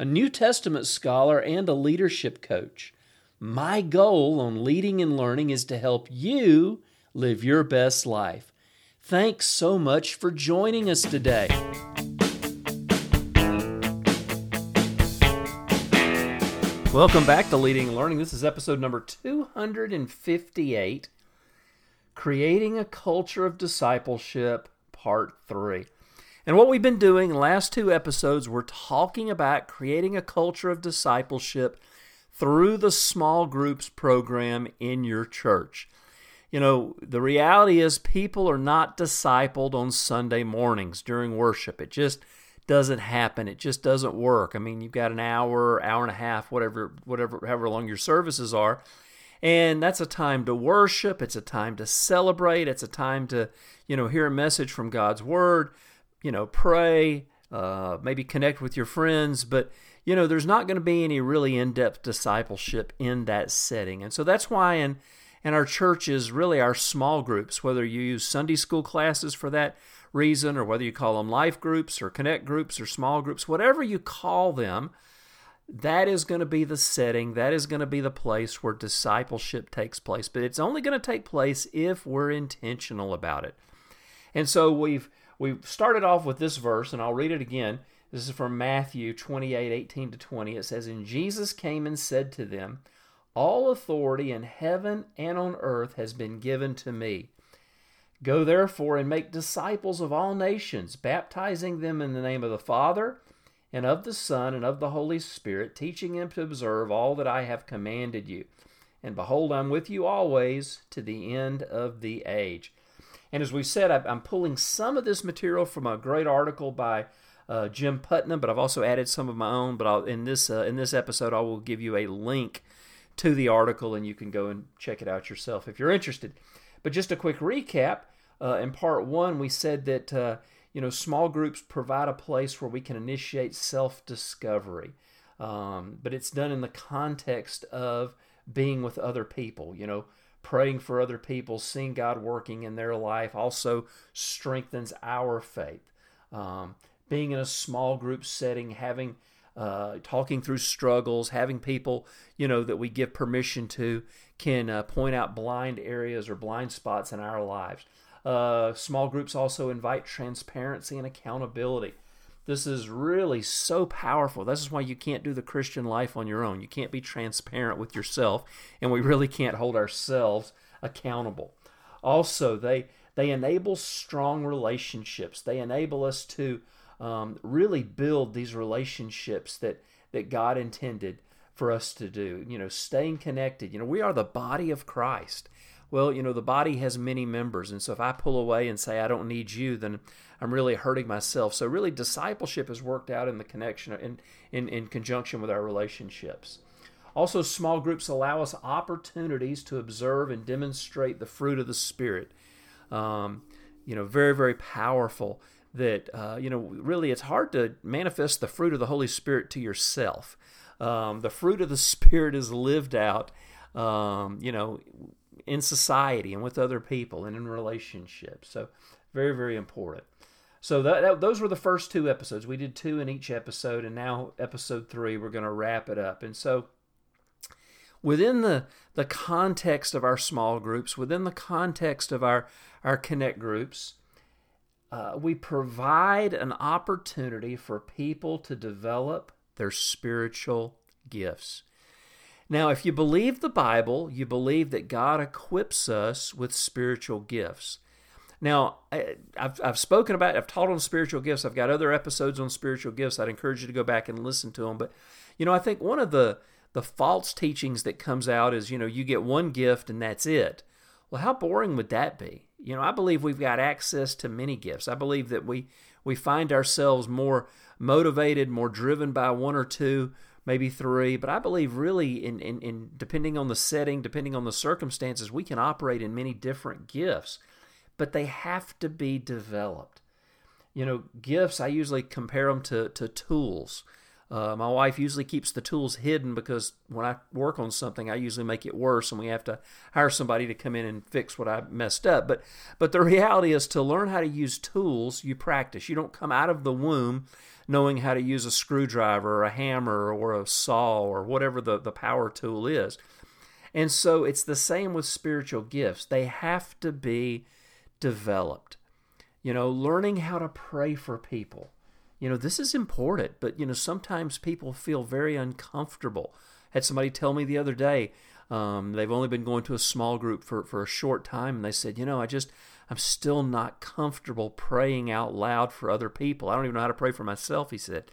a New Testament scholar, and a leadership coach. My goal on leading and learning is to help you live your best life. Thanks so much for joining us today. Welcome back to Leading and Learning. This is episode number 258 Creating a Culture of Discipleship, Part 3. And what we've been doing the last two episodes, we're talking about creating a culture of discipleship through the small groups program in your church. You know, the reality is people are not discipled on Sunday mornings during worship. It just doesn't happen. It just doesn't work. I mean, you've got an hour, hour and a half, whatever, whatever, however long your services are, and that's a time to worship. It's a time to celebrate. It's a time to, you know, hear a message from God's Word you know, pray, uh, maybe connect with your friends, but you know, there's not going to be any really in-depth discipleship in that setting, and so that's why in in our churches, really our small groups, whether you use Sunday school classes for that reason, or whether you call them life groups or connect groups or small groups, whatever you call them, that is going to be the setting, that is going to be the place where discipleship takes place. But it's only going to take place if we're intentional about it. And so we've we started off with this verse, and I'll read it again. This is from Matthew 28 18 to 20. It says, And Jesus came and said to them, All authority in heaven and on earth has been given to me. Go therefore and make disciples of all nations, baptizing them in the name of the Father, and of the Son, and of the Holy Spirit, teaching them to observe all that I have commanded you. And behold, I'm with you always to the end of the age. And as we said, I'm pulling some of this material from a great article by uh, Jim Putman, but I've also added some of my own. But I'll, in this uh, in this episode, I will give you a link to the article, and you can go and check it out yourself if you're interested. But just a quick recap: uh, in part one, we said that uh, you know small groups provide a place where we can initiate self-discovery, um, but it's done in the context of being with other people. You know praying for other people, seeing God working in their life also strengthens our faith. Um, being in a small group setting, having uh, talking through struggles, having people you know that we give permission to can uh, point out blind areas or blind spots in our lives. Uh, small groups also invite transparency and accountability. This is really so powerful. This is why you can't do the Christian life on your own. You can't be transparent with yourself, and we really can't hold ourselves accountable. Also, they they enable strong relationships. They enable us to um, really build these relationships that that God intended for us to do. You know, staying connected. You know, we are the body of Christ. Well, you know, the body has many members, and so if I pull away and say I don't need you, then I'm really hurting myself. So really discipleship is worked out in the connection in, in, in conjunction with our relationships. Also, small groups allow us opportunities to observe and demonstrate the fruit of the Spirit. Um, you know, very, very powerful that, uh, you know, really it's hard to manifest the fruit of the Holy Spirit to yourself. Um, the fruit of the Spirit is lived out, um, you know, in society and with other people and in relationships. So, very, very important. So that, that, those were the first two episodes. We did two in each episode, and now episode three, we're going to wrap it up. And so, within the the context of our small groups, within the context of our our connect groups, uh, we provide an opportunity for people to develop their spiritual gifts. Now, if you believe the Bible, you believe that God equips us with spiritual gifts. Now, I, have I've spoken about, I've taught on spiritual gifts. I've got other episodes on spiritual gifts. I'd encourage you to go back and listen to them. But, you know, I think one of the, the false teachings that comes out is, you know, you get one gift and that's it. Well, how boring would that be? You know, I believe we've got access to many gifts. I believe that we, we find ourselves more motivated, more driven by one or two, maybe three. But I believe really, in, in, in depending on the setting, depending on the circumstances, we can operate in many different gifts, but they have to be developed. You know, gifts, I usually compare them to, to tools. Uh, my wife usually keeps the tools hidden because when I work on something, I usually make it worse, and we have to hire somebody to come in and fix what I messed up. But but the reality is, to learn how to use tools, you practice. You don't come out of the womb knowing how to use a screwdriver or a hammer or a saw or whatever the, the power tool is. And so it's the same with spiritual gifts. They have to be developed. You know, learning how to pray for people you know, this is important, but, you know, sometimes people feel very uncomfortable. Had somebody tell me the other day, um, they've only been going to a small group for, for a short time, and they said, you know, I just, I'm still not comfortable praying out loud for other people. I don't even know how to pray for myself, he said.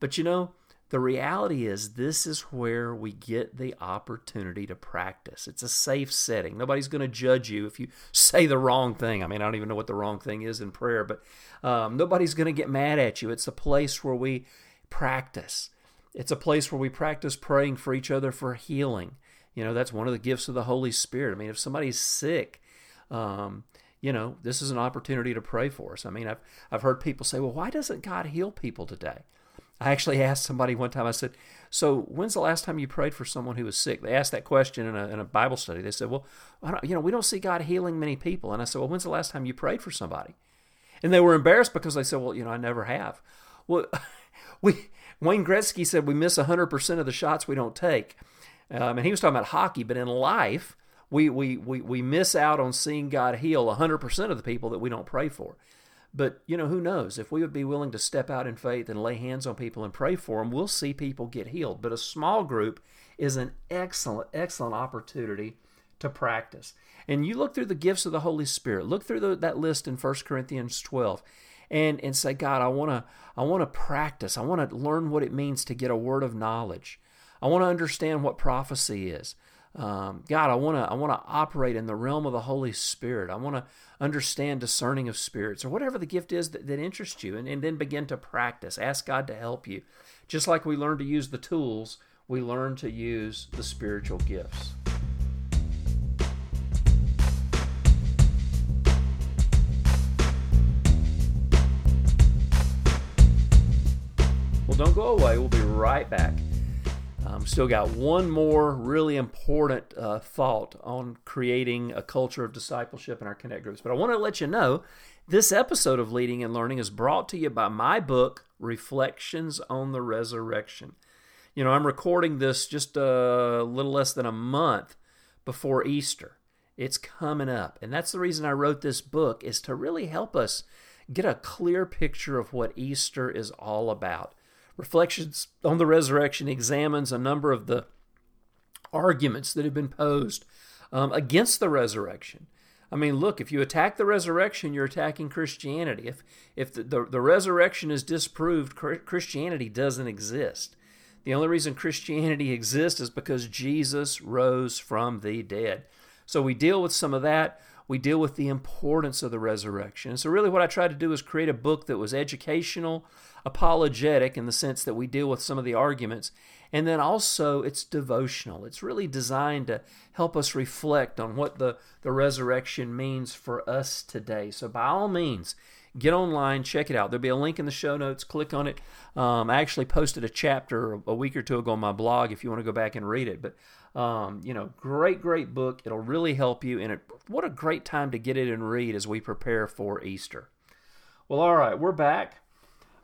But, you know, the reality is, this is where we get the opportunity to practice. It's a safe setting. Nobody's going to judge you if you say the wrong thing. I mean, I don't even know what the wrong thing is in prayer, but um, nobody's going to get mad at you. It's a place where we practice. It's a place where we practice praying for each other for healing. You know, that's one of the gifts of the Holy Spirit. I mean, if somebody's sick, um, you know, this is an opportunity to pray for us. I mean, I've, I've heard people say, well, why doesn't God heal people today? I actually asked somebody one time, I said, So, when's the last time you prayed for someone who was sick? They asked that question in a, in a Bible study. They said, Well, you know, we don't see God healing many people. And I said, Well, when's the last time you prayed for somebody? And they were embarrassed because they said, Well, you know, I never have. Well, we, Wayne Gretzky said we miss 100% of the shots we don't take. Um, and he was talking about hockey, but in life, we, we, we, we miss out on seeing God heal 100% of the people that we don't pray for. But, you know, who knows? If we would be willing to step out in faith and lay hands on people and pray for them, we'll see people get healed. But a small group is an excellent, excellent opportunity to practice. And you look through the gifts of the Holy Spirit, look through the, that list in 1 Corinthians 12 and, and say, God, I want to I want to practice. I want to learn what it means to get a word of knowledge. I want to understand what prophecy is. Um, God, I want to I want to operate in the realm of the Holy Spirit. I want to understand discerning of spirits or whatever the gift is that, that interests you, and, and then begin to practice. Ask God to help you. Just like we learn to use the tools, we learn to use the spiritual gifts. Well, don't go away. We'll be right back. Um, still got one more really important uh, thought on creating a culture of discipleship in our Connect groups. But I want to let you know this episode of Leading and Learning is brought to you by my book, Reflections on the Resurrection. You know, I'm recording this just a little less than a month before Easter. It's coming up. And that's the reason I wrote this book is to really help us get a clear picture of what Easter is all about. Reflections on the Resurrection examines a number of the arguments that have been posed um, against the resurrection. I mean, look, if you attack the resurrection, you're attacking Christianity. If, if the, the, the resurrection is disproved, Christianity doesn't exist. The only reason Christianity exists is because Jesus rose from the dead. So we deal with some of that we deal with the importance of the resurrection. so, really, what I tried to do is create a book that was educational, apologetic in the sense that we deal with some of the arguments, and then also it's devotional. It's really designed to help us reflect on what the, the resurrection means for us today. So, by all means, get online, check it out. There'll be a link in the show notes. Click on it. Um, I actually posted a chapter a week or two ago on my blog if you want to go back and read it. But um, you know, great, great book. It'll really help you. And it, what a great time to get it and read as we prepare for Easter. Well, all right, we're back.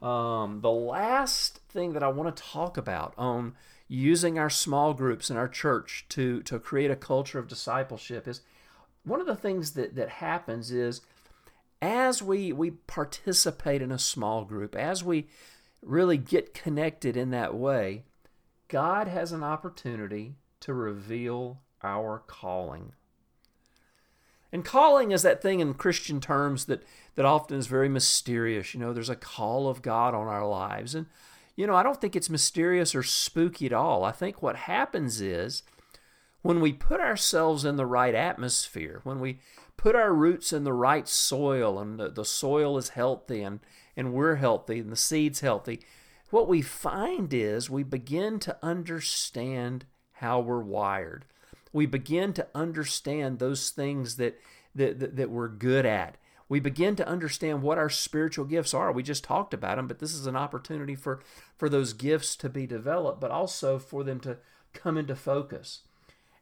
Um, the last thing that I want to talk about on using our small groups in our church to, to create a culture of discipleship is one of the things that, that happens is as we, we participate in a small group, as we really get connected in that way, God has an opportunity to reveal our calling. And calling is that thing in Christian terms that, that often is very mysterious. You know, there's a call of God on our lives. And, you know, I don't think it's mysterious or spooky at all. I think what happens is when we put ourselves in the right atmosphere, when we put our roots in the right soil and the, the soil is healthy and, and we're healthy and the seed's healthy, what we find is we begin to understand how we're wired. We begin to understand those things that, that, that, that we're good at. We begin to understand what our spiritual gifts are. We just talked about them, but this is an opportunity for, for those gifts to be developed, but also for them to come into focus.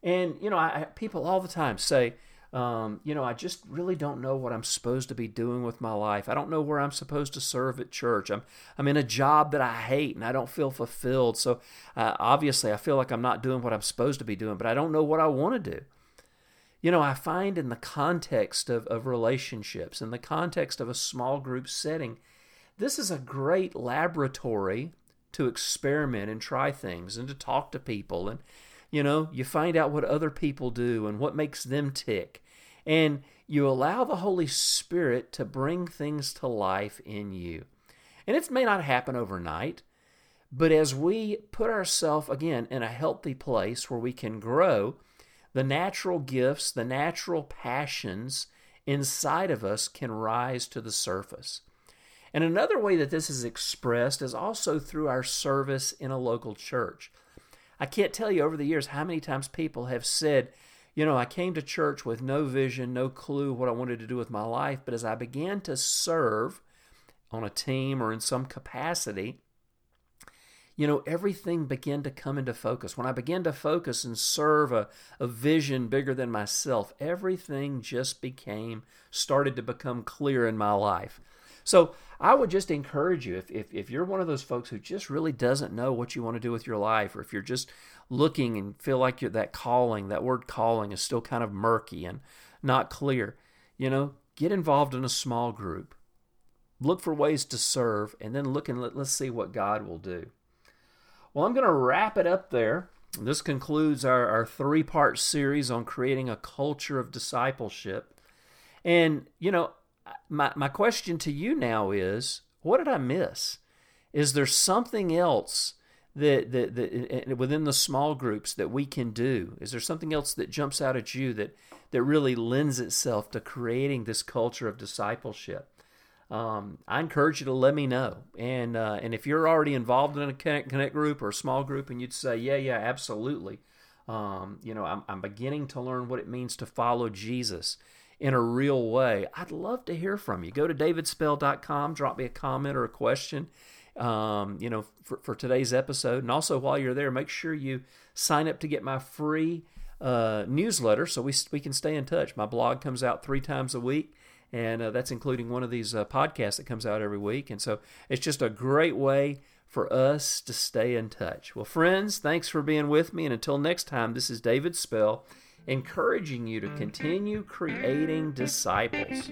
And, you know, I, people all the time say, um, you know, I just really don't know what I'm supposed to be doing with my life. I don't know where I'm supposed to serve at church. I'm I'm in a job that I hate and I don't feel fulfilled. So uh, obviously, I feel like I'm not doing what I'm supposed to be doing, but I don't know what I want to do. You know, I find in the context of, of relationships, in the context of a small group setting, this is a great laboratory to experiment and try things and to talk to people and you know you find out what other people do and what makes them tick. And you allow the holy spirit to bring things to life in you. And it may not happen overnight but as we put ourselves again in a healthy place where we can grow the natural gifts the natural passions inside of us can rise to the surface. And another way that this is expressed is also through our service in a local church. I can't tell you over the years how many times people have said, you know, I came to church with no vision, no clue what I wanted to do with my life, but as I began to serve on a team or in some capacity, you know, everything began to come into focus. When I began to focus and serve a, a vision bigger than myself, everything just became, started to become clear in my life. So I would just encourage you if, if, if you're one of those folks who just really doesn't know what you want to do with your life, or if you're just looking and feel like you're that calling, that word calling is still kind of murky and not clear, you know, get involved in a small group. Look for ways to serve and then look and let, let's see what God will do. Well, I'm going to wrap it up there. This concludes our, our three part series on creating a culture of discipleship. And, you know, my, my question to you now is what did I miss? Is there something else that, that, that within the small groups that we can do? Is there something else that jumps out at you that, that really lends itself to creating this culture of discipleship? Um, I encourage you to let me know. And uh, and if you're already involved in a connect, connect group or a small group, and you'd say, yeah, yeah, absolutely. Um, you know, I'm, I'm beginning to learn what it means to follow Jesus in a real way, I'd love to hear from you. Go to davidspell.com, drop me a comment or a question, um, you know, for, for today's episode. And also, while you're there, make sure you sign up to get my free uh, newsletter so we, we can stay in touch. My blog comes out three times a week, and uh, that's including one of these uh, podcasts that comes out every week. And so it's just a great way for us to stay in touch. Well, friends, thanks for being with me. And until next time, this is David Spell encouraging you to continue creating disciples.